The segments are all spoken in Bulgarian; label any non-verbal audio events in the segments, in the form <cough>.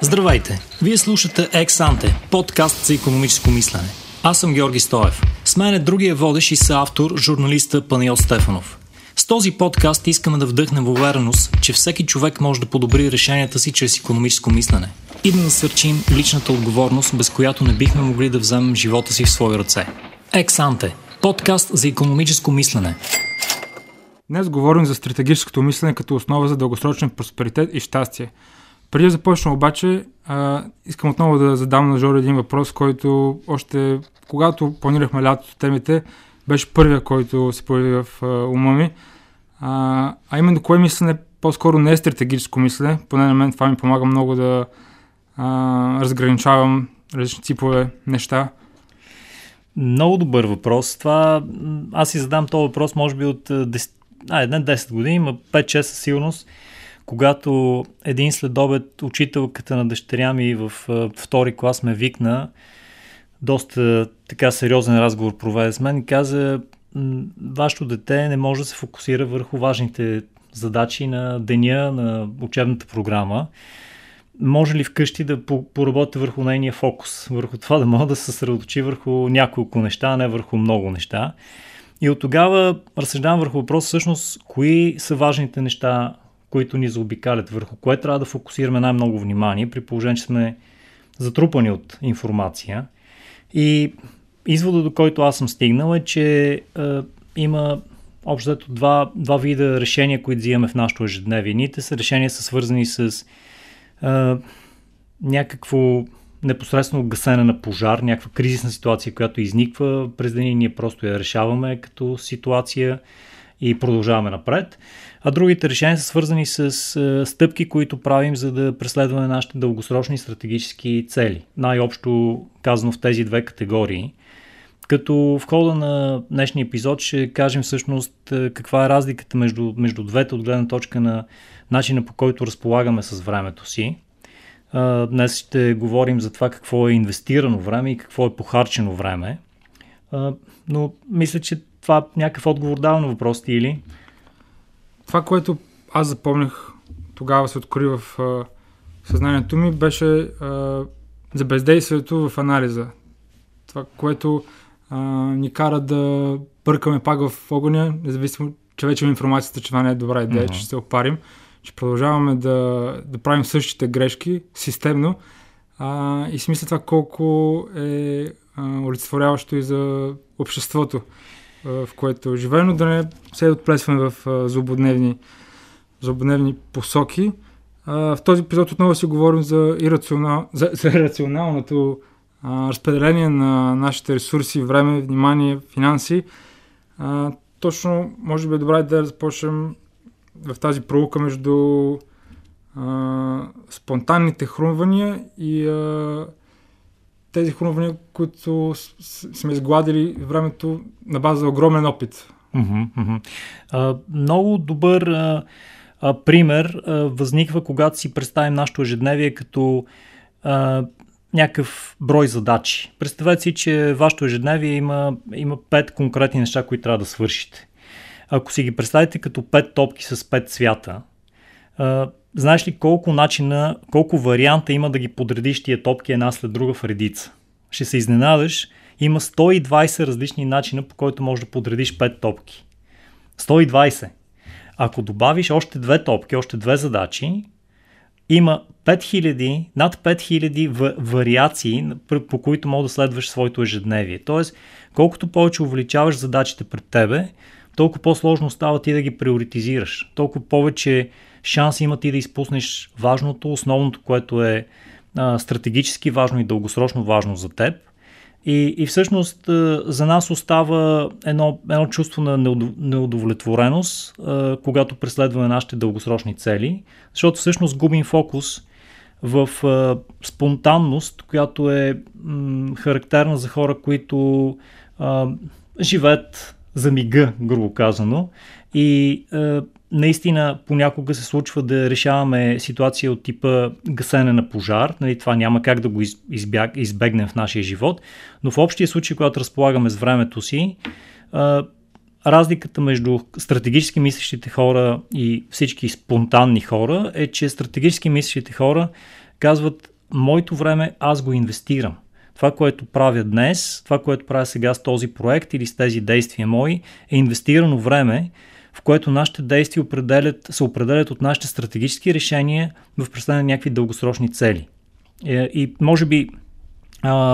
Здравейте! Вие слушате Ексанте, подкаст за економическо мислене. Аз съм Георги Стоев. С мен е другия водещ и съавтор, журналиста Паниот Стефанов. С този подкаст искаме да вдъхнем увереност, че всеки човек може да подобри решенията си чрез економическо мислене и да насърчим личната отговорност, без която не бихме могли да вземем живота си в свои ръце. Ексанте – подкаст за економическо мислене. Днес говорим за стратегическото мислене като основа за дългосрочен просперитет и щастие. Преди да започна обаче, а, искам отново да задам на Жори един въпрос, който още когато планирахме лятото темите, беше първия, който се появи в а, ума ми. А, а именно кое мислене по-скоро не е стратегическо мислене, поне на мен това ми помага много да а, разграничавам различни типове неща. Много добър въпрос. Това аз си задам този въпрос, може би от 10, а, не 10 години, има 5-6 със сигурност когато един следобед учителката на дъщеря ми в втори клас ме викна, доста така сериозен разговор проведе с мен и каза, вашето дете не може да се фокусира върху важните задачи на деня, на учебната програма. Може ли вкъщи да поработи върху нейния фокус, върху това да може да се съсредоточи върху няколко неща, а не върху много неща. И от тогава разсъждавам върху въпрос всъщност кои са важните неща които ни заобикалят, върху кое трябва да фокусираме най-много внимание, при положение, че сме затрупани от информация. И извода, до който аз съм стигнал е, че е, има общо два, два вида решения, които взимаме в нашото ежедневие. Ните са решения са свързани с е, някакво непосредствено гасене на пожар, някаква кризисна ситуация, която изниква през деня, ние просто я решаваме като ситуация и продължаваме напред а другите решения са свързани с е, стъпки, които правим, за да преследваме нашите дългосрочни стратегически цели. Най-общо казано в тези две категории. Като в хода на днешния епизод ще кажем всъщност е, каква е разликата между, между двете от гледна точка на начина по който разполагаме с времето си. Днес ще говорим за това какво е инвестирано време и какво е похарчено време. Но мисля, че това някакъв отговор дава на въпросите или? това, което аз запомнях тогава се откри в а, съзнанието ми, беше а, за бездействието в анализа. Това, което а, ни кара да бъркаме пак в огъня, независимо, че вече има информацията, че това не е добра идея, uh-huh. че се опарим, че продължаваме да, да правим същите грешки системно а, и си мисля това колко е олицетворяващо и за обществото в което живеем, но да не се отплесваме в злободневни, злободневни посоки. В този епизод отново си говорим за, ирационал, за, <laughs> за рационалното разпределение на нашите ресурси, време, внимание, финанси. Точно, може би е добра идея да започнем в тази проука между а, спонтанните хрумвания и а, тези хрумвания, които сме изгладили времето на база огромен опит. Много добър пример възниква, когато си представим нашето ежедневие като някакъв брой задачи. Представете си, че вашето ежедневие има, има пет конкретни неща, които трябва да свършите. Ако си ги представите като пет топки с пет цвята, знаеш ли колко начина, колко варианта има да ги подредиш тия топки една след друга в редица? Ще се изненадаш, има 120 различни начина по който можеш да подредиш 5 топки. 120. Ако добавиш още две топки, още две задачи, има 5000, над 5000 вариации, по които мога да следваш своето ежедневие. Тоест, колкото повече увеличаваш задачите пред тебе, толкова по-сложно става ти да ги приоритизираш. Толкова повече шанс има ти да изпуснеш важното, основното, което е а, стратегически важно и дългосрочно важно за теб. И, и всъщност за нас остава едно, едно чувство на неудовлетвореност, когато преследваме нашите дългосрочни цели, защото всъщност губим фокус в спонтанност, която е характерна за хора, които живеят за мига, грубо казано, и наистина понякога се случва да решаваме ситуация от типа гасене на пожар. Нали, това няма как да го избяг, избегнем в нашия живот, но в общия случай, когато разполагаме с времето си, а, разликата между стратегически мислещите хора и всички спонтанни хора е, че стратегически мислещите хора казват, моето време аз го инвестирам. Това, което правя днес, това, което правя сега с този проект или с тези действия мои, е инвестирано време, в което нашите действия определят, се определят от нашите стратегически решения в представяне на някакви дългосрочни цели. И, е, и може би,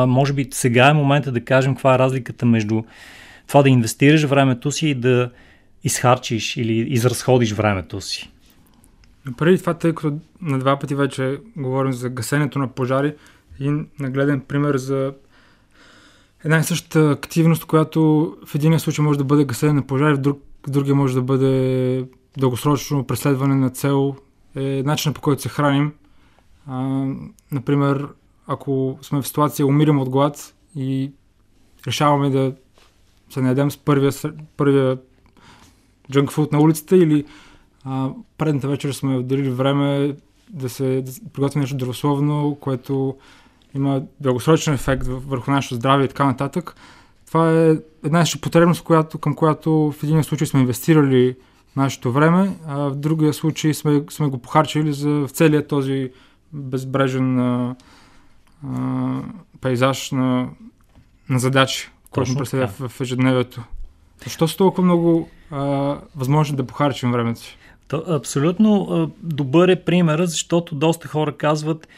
може би сега е момента да кажем каква е разликата между това да инвестираш времето си и да изхарчиш или изразходиш времето си. Преди това, тъй като на два пъти вече говорим за гасенето на пожари, един нагледен пример за една и съща активност, която в един случай може да бъде гасене на пожари, в, друг, в другия може да бъде дългосрочно преследване на цел, е начинът по който се храним. А, например, ако сме в ситуация, умирам от глад и решаваме да се наедем с първия, първия джънк фуд на улицата или а, предната вечер сме отделили време да се да приготвим нещо здравословно, което има дългосрочен ефект върху нашето здраве и така нататък. Това е една потребност, която, към която в един случай сме инвестирали нашето време, а в другия случай сме, сме го похарчили за в целият този безбрежен а, а, пейзаж на, на задачи, който ни представя в, в ежедневието. Защо са толкова много а, да похарчим времето си? Абсолютно добър е пример, защото доста хора казват,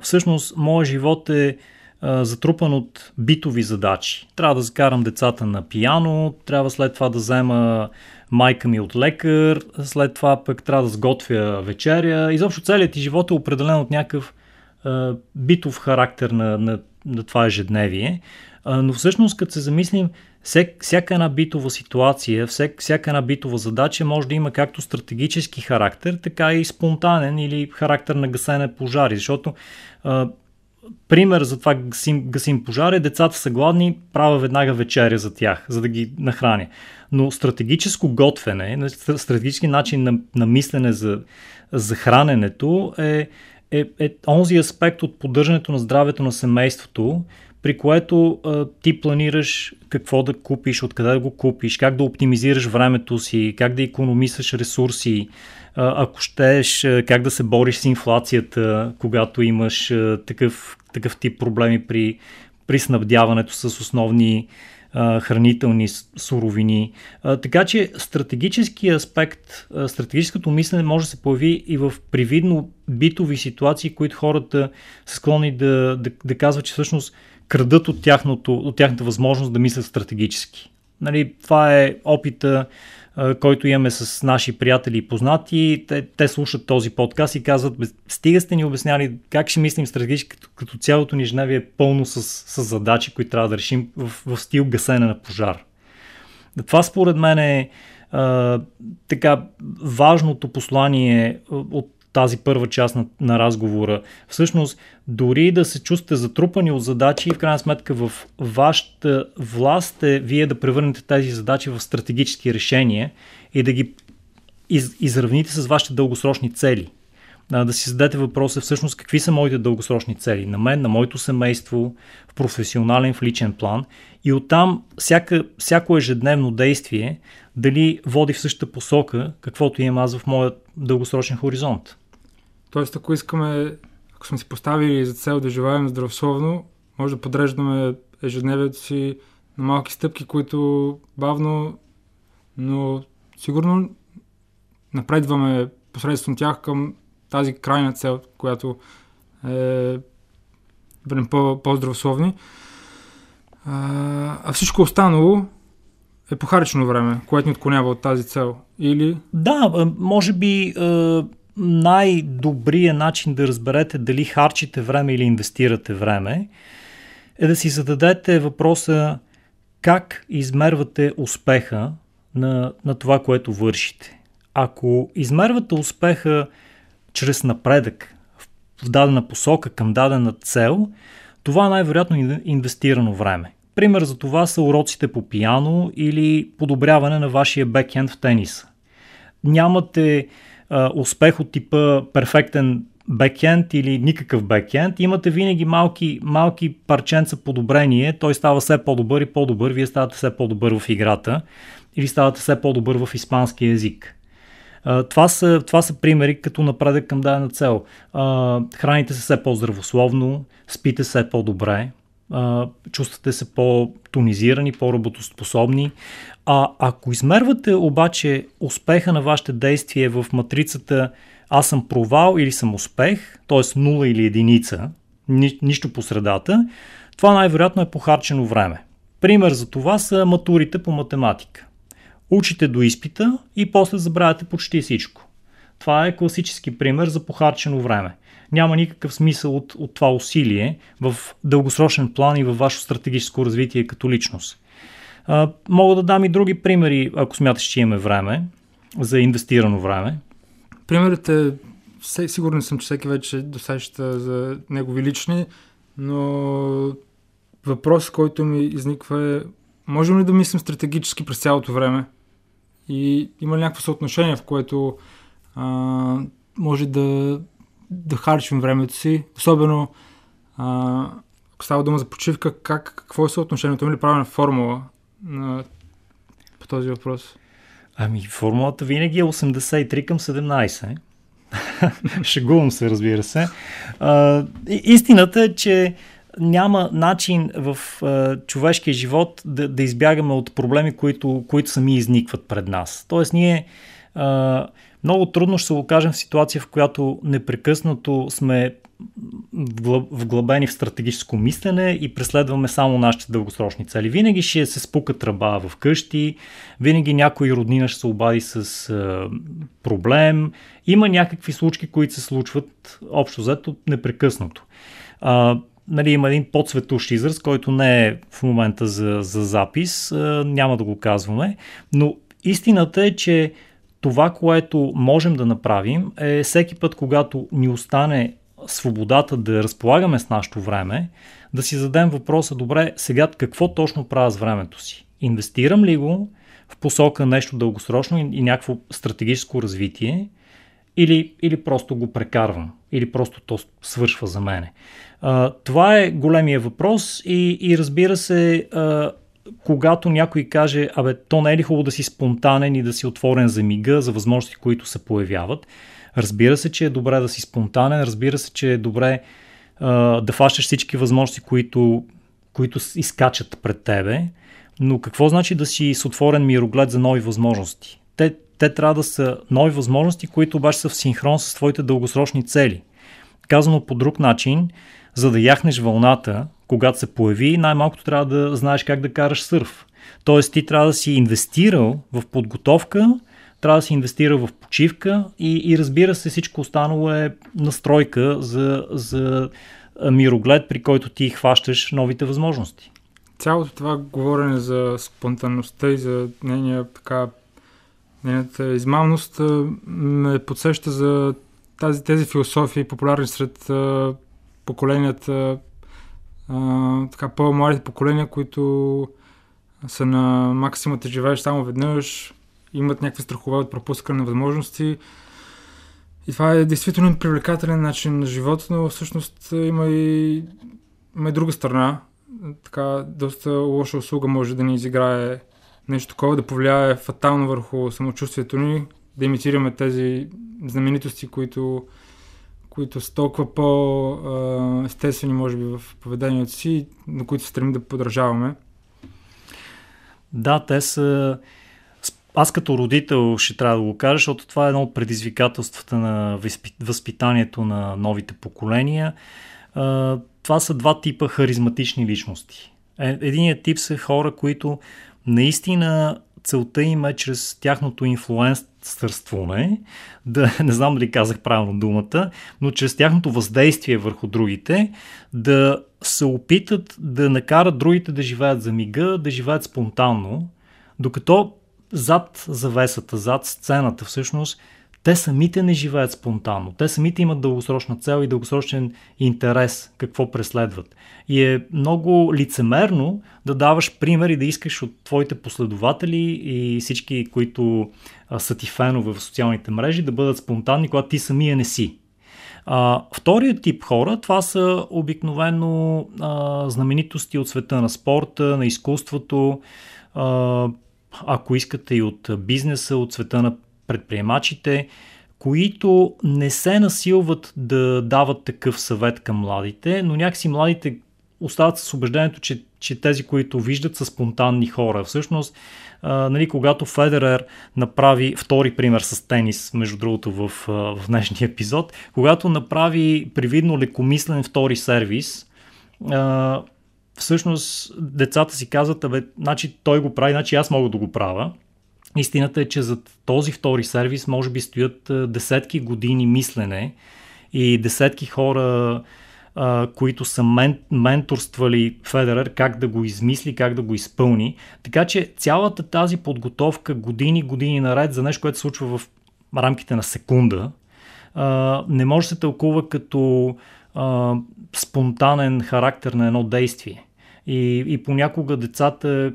всъщност, моят живот е затрупан от битови задачи. Трябва да закарам децата на пияно, трябва след това да взема майка ми от лекар, след това пък трябва да сготвя вечеря. Изобщо целият ти живот е определен от някакъв битов характер на, на, на това ежедневие. Но всъщност, като се замислим, всяка една битова ситуация, всек, всяка една битова задача може да има както стратегически характер, така и спонтанен или характер на гасене пожари, защото пример за това гасим, гасим пожари, децата са гладни, правя веднага вечеря за тях, за да ги нахраня. Но стратегическо готвене, стратегически начин на, на мислене за, за храненето е, е, е онзи аспект от поддържането на здравето на семейството, при което а, ти планираш какво да купиш, откъде да го купиш, как да оптимизираш времето си, как да економисаш ресурси, а, ако щеш как да се бориш с инфлацията, когато имаш а, такъв, такъв тип проблеми при, при снабдяването с основни хранителни суровини. Така че стратегически аспект, стратегическото мислене може да се появи и в привидно битови ситуации, които хората са склонни да, да, да казват, че всъщност крадат от, тяхното, от тяхната възможност да мислят стратегически. Нали, това е опита, който имаме с наши приятели и познати. Те, те слушат този подкаст и казват, стига сте ни обясняли как ще мислим стратегически, като, като цялото ни жневие е пълно с, с задачи, които трябва да решим в, в стил гасене на пожар. Това според мен е а, така важното послание от тази първа част на, на разговора. Всъщност, дори да се чувствате затрупани от задачи, в крайна сметка в вашата власт е вие да превърнете тези задачи в стратегически решения и да ги из, изравните с вашите дългосрочни цели. Да си зададете въпроса всъщност какви са моите дългосрочни цели на мен, на моето семейство, в професионален, в личен план и оттам всяка, всяко ежедневно действие дали води в същата посока, каквото имам аз в моят дългосрочен хоризонт. Тоест, ако искаме, ако сме си поставили за цел да живеем здравословно, може да подреждаме ежедневието си на малки стъпки, които бавно, но сигурно напредваме посредством тях към тази крайна цел, която е бъдем по-здравословни. А, всичко останало е похарчено време, което ни отклонява от тази цел. Или... Да, може би най-добрият начин да разберете дали харчите време или инвестирате време е да си зададете въпроса как измервате успеха на, на това, което вършите. Ако измервате успеха чрез напредък в дадена посока към дадена цел, това най-вероятно е инвестирано време. Пример за това са уроците по пиано или подобряване на вашия бекенд в тениса. Нямате успех от типа перфектен бекенд или никакъв бекенд, имате винаги малки, малки парченца подобрение, той става все по-добър и по-добър, вие ставате все по-добър в играта или ставате все по-добър в испански язик. Това, са, това са примери като напредък към дадена цел. Храните се все по-здравословно, спите се по-добре, чувствате се по-тонизирани, по-работоспособни. А ако измервате обаче успеха на вашите действия в матрицата аз съм провал или съм успех, т.е. 0 или единица, ни, нищо по средата, това най-вероятно е похарчено време. Пример за това са матурите по математика. Учите до изпита и после забравяте почти всичко. Това е класически пример за похарчено време. Няма никакъв смисъл от, от това усилие в дългосрочен план и във ваше стратегическо развитие като личност. Мога да дам и други примери, ако смяташ, че имаме време, за инвестирано време. Примерите, сигурен съм, че всеки вече досеща за негови лични, но въпрос, който ми изниква е, можем ли да мислим стратегически през цялото време? И има ли някакво съотношение, в което а, може да, да харчим времето си, особено а, ако става дума за почивка, как, какво е съотношението? Има ли правилна формула на, по този въпрос? Ами, формулата винаги е 83 към 17. <laughs> Шегувам се, разбира се. А, истината е, че няма начин в а, човешкия живот да, да избягаме от проблеми, които, които сами изникват пред нас. Тоест, ние а, много трудно ще се окажем в ситуация, в която непрекъснато сме вглъбени в стратегическо мислене и преследваме само нашите дългосрочни цели. Винаги ще се спука тръба в къщи, винаги някой роднина ще се обади с а, проблем. Има някакви случки, които се случват общо взето непрекъснато. А, нали, има един подсветущ израз, който не е в момента за, за запис, а, няма да го казваме, но истината е, че това, което можем да направим е всеки път, когато ни остане свободата да разполагаме с нашето време, да си зададем въпроса, добре, сега какво точно правя с времето си? Инвестирам ли го в посока нещо дългосрочно и, и някакво стратегическо развитие или, или просто го прекарвам, или просто то свършва за мене. А, това е големия въпрос и, и разбира се, а, когато някой каже, абе, то не е ли хубаво да си спонтанен и да си отворен за мига, за възможности, които се появяват, Разбира се, че е добре да си спонтанен, разбира се, че е добре а, да фащаш всички възможности, които, които изкачат пред тебе, но какво значи да си с отворен мироглед за нови възможности? Те, те трябва да са нови възможности, които обаче са в синхрон с твоите дългосрочни цели. Казано по друг начин, за да яхнеш вълната, когато се появи, най-малкото трябва да знаеш как да караш сърф. Тоест ти трябва да си инвестирал в подготовка, трябва да се инвестира в почивка и, и разбира се всичко останало е настройка за, за мироглед, при който ти хващаш новите възможности. Цялото това говорене за спонтанността и за нейния така нейната измамност ме подсеща за тази, тези философии, популярни сред поколенията, така по-младите поколения, които са на максимата живееш само веднъж, имат някакви страхове от пропускане на възможности. И това е действително привлекателен начин на живота, но всъщност има и, има и друга страна. Така, доста лоша услуга може да ни изиграе нещо такова, да повлияе фатално върху самочувствието ни, да имитираме тези знаменитости, които, които са толкова по-естествени, може би, в поведението си, на които стремим да подражаваме. Да, те са аз като родител ще трябва да го кажа, защото това е едно от предизвикателствата на възпитанието на новите поколения. Това са два типа харизматични личности. Е, единият тип са хора, които наистина целта им е чрез тяхното инфлуенсърстване, да, <laughs> не знам дали казах правилно думата, но чрез тяхното въздействие върху другите, да се опитат да накарат другите да живеят за мига, да живеят спонтанно, докато зад завесата, зад сцената всъщност, те самите не живеят спонтанно. Те самите имат дългосрочна цел и дългосрочен интерес какво преследват. И е много лицемерно да даваш пример и да искаш от твоите последователи и всички, които са ти фенове в социалните мрежи, да бъдат спонтанни, когато ти самия не си. А, вторият тип хора, това са обикновено а, знаменитости от света на спорта, на изкуството, а, ако искате и от бизнеса, от света на предприемачите, които не се насилват да дават такъв съвет към младите, но някакси младите остават с убеждението, че, че тези, които виждат, са спонтанни хора. Всъщност, а, нали, когато Федерер направи втори пример с тенис, между другото в, в днешния епизод, когато направи привидно лекомислен втори сервис, а, всъщност децата си казват, значи той го прави, значи аз мога да го правя. Истината е, че за този втори сервис може би стоят десетки години мислене и десетки хора, а, които са мен, менторствали Федерер как да го измисли, как да го изпълни. Така че цялата тази подготовка години, години наред за нещо, което се случва в рамките на секунда, а, не може да се тълкува като а, спонтанен характер на едно действие. И, и понякога децата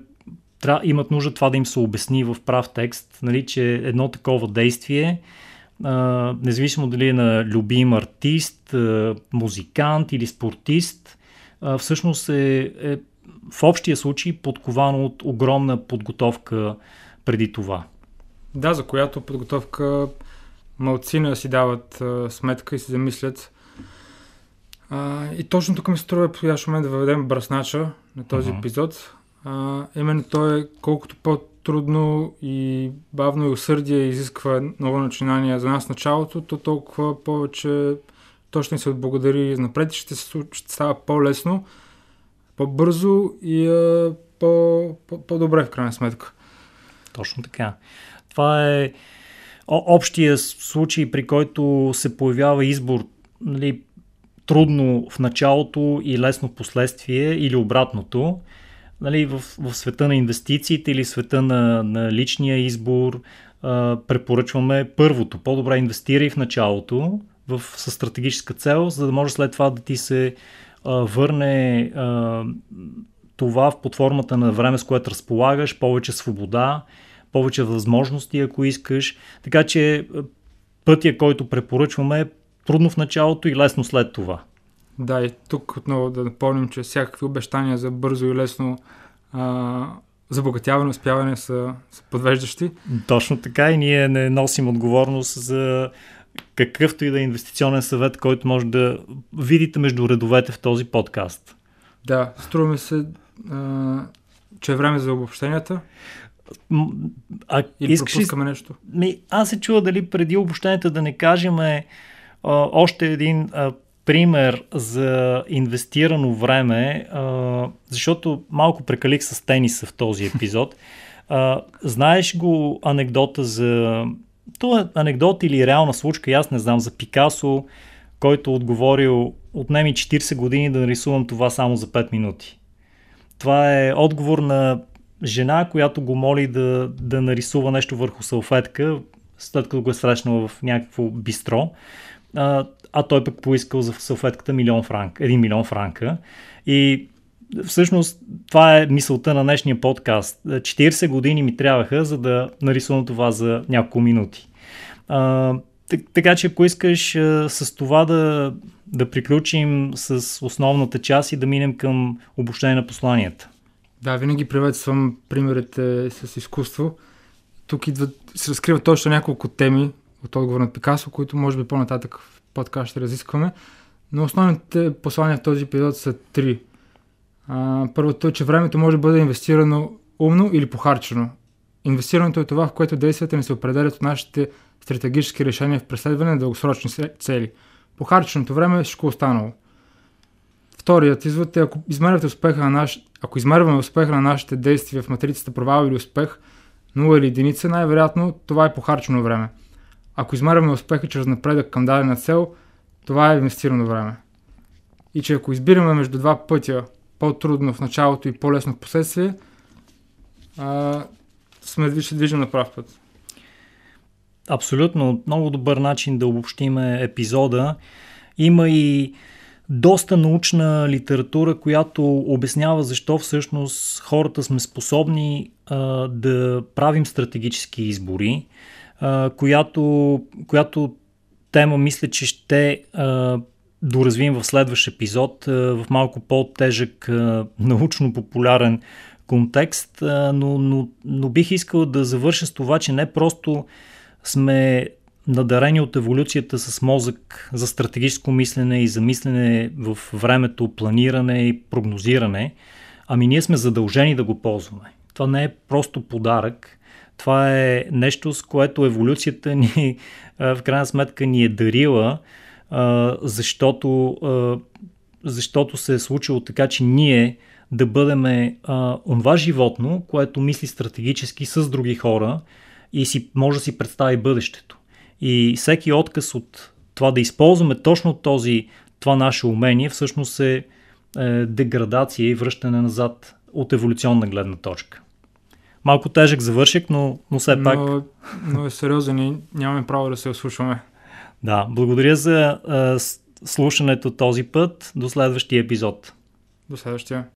трябва, имат нужда това да им се обясни в прав текст, нали, че едно такова действие, а, независимо дали е на любим артист, а, музикант или спортист, а, всъщност е, е в общия случай подковано от огромна подготовка преди това. Да, за която подготовка малцина си дават а, сметка и се замислят а, и точно тук ми се струва подходящ момент да въведем браснача на този uh-huh. епизод. А, именно той е колкото по-трудно и бавно и усърдие изисква ново начинание за нас началото, то толкова повече точно се отблагодари напред ще, се, ще става по-лесно, по-бързо и а, по, по, по-добре в крайна сметка. Точно така. Това е общия случай, при който се появява избор нали, трудно в началото и лесно в последствие или обратното. Нали, в, в света на инвестициите или света на, на личния избор а, препоръчваме първото. По-добре инвестирай в началото в, с стратегическа цел, за да може след това да ти се а, върне а, това в под формата на време, с което разполагаш, повече свобода, повече възможности, ако искаш. Така че пътя, който препоръчваме е трудно в началото и лесно след това. Да, и тук отново да напомним, че всякакви обещания за бързо и лесно а, забогатяване, успяване са, са подвеждащи. Точно така и ние не носим отговорност за какъвто и да е инвестиционен съвет, който може да видите между редовете в този подкаст. Да, струва ми се, а, че е време за обобщенията. А, Или искаш... пропускаме нещо? Ми, аз се чува дали преди обобщенията да не кажем а, още един а, пример за инвестирано време, а, защото малко прекалих с тениса в този епизод. <laughs> А, знаеш го анекдота за... То е анекдот или реална случка, аз не знам, за Пикасо, който отговорил отнеми 40 години да нарисувам това само за 5 минути. Това е отговор на жена, която го моли да, да нарисува нещо върху салфетка, след като го е срещнал в някакво бистро а, а той пък поискал за салфетката милион франк, 1 милион франка. И всъщност това е мисълта на днешния подкаст. 40 години ми трябваха, за да нарисувам това за няколко минути. А, така че ако искаш а, с това да, да приключим с основната част и да минем към обобщение на посланията. Да, винаги приветствам примерите с изкуство. Тук идват, се разкриват точно няколко теми, от отговор на Пикасо, които може би по-нататък в подкаст ще разискваме. Но основните послания в този епизод са три. А, първото е, че времето може да бъде инвестирано умно или похарчено. Инвестирането е това, в което действията не се определят от нашите стратегически решения в преследване на дългосрочни цели. Похарченото време е всичко останало. Вторият извод е, ако измервате успеха на наш... ако измерваме успеха на нашите действия в матрицата провал или успех, 0 или единица, най-вероятно това е похарчено време. Ако измерваме успеха чрез напредък към дадена цел, това е инвестирано време. И че ако избираме между два пътя, по-трудно в началото и по-лесно в последствие, а, сме ще движим на прав път. Абсолютно. Много добър начин да обобщиме епизода. Има и доста научна литература, която обяснява защо всъщност хората сме способни а, да правим стратегически избори която, която тема мисля, че ще а, доразвием в следващ епизод в малко по-тежък научно-популярен контекст, но, но, но бих искал да завърша с това, че не просто сме надарени от еволюцията с мозък за стратегическо мислене и за мислене в времето, планиране и прогнозиране, ами ние сме задължени да го ползваме. Това не е просто подарък, това е нещо, с което еволюцията ни <laughs> в крайна сметка ни е дарила, защото, защото се е случило така, че ние да бъдем онова животно, което мисли стратегически с други хора и си, може да си представи бъдещето. И всеки отказ от това да използваме точно този, това наше умение всъщност е, е деградация и връщане назад от еволюционна гледна точка. Малко тежък завършик, но, но все пак... Но, е сериозен и нямаме право да се ослушваме. Да, благодаря за е, слушането този път. До следващия епизод. До следващия.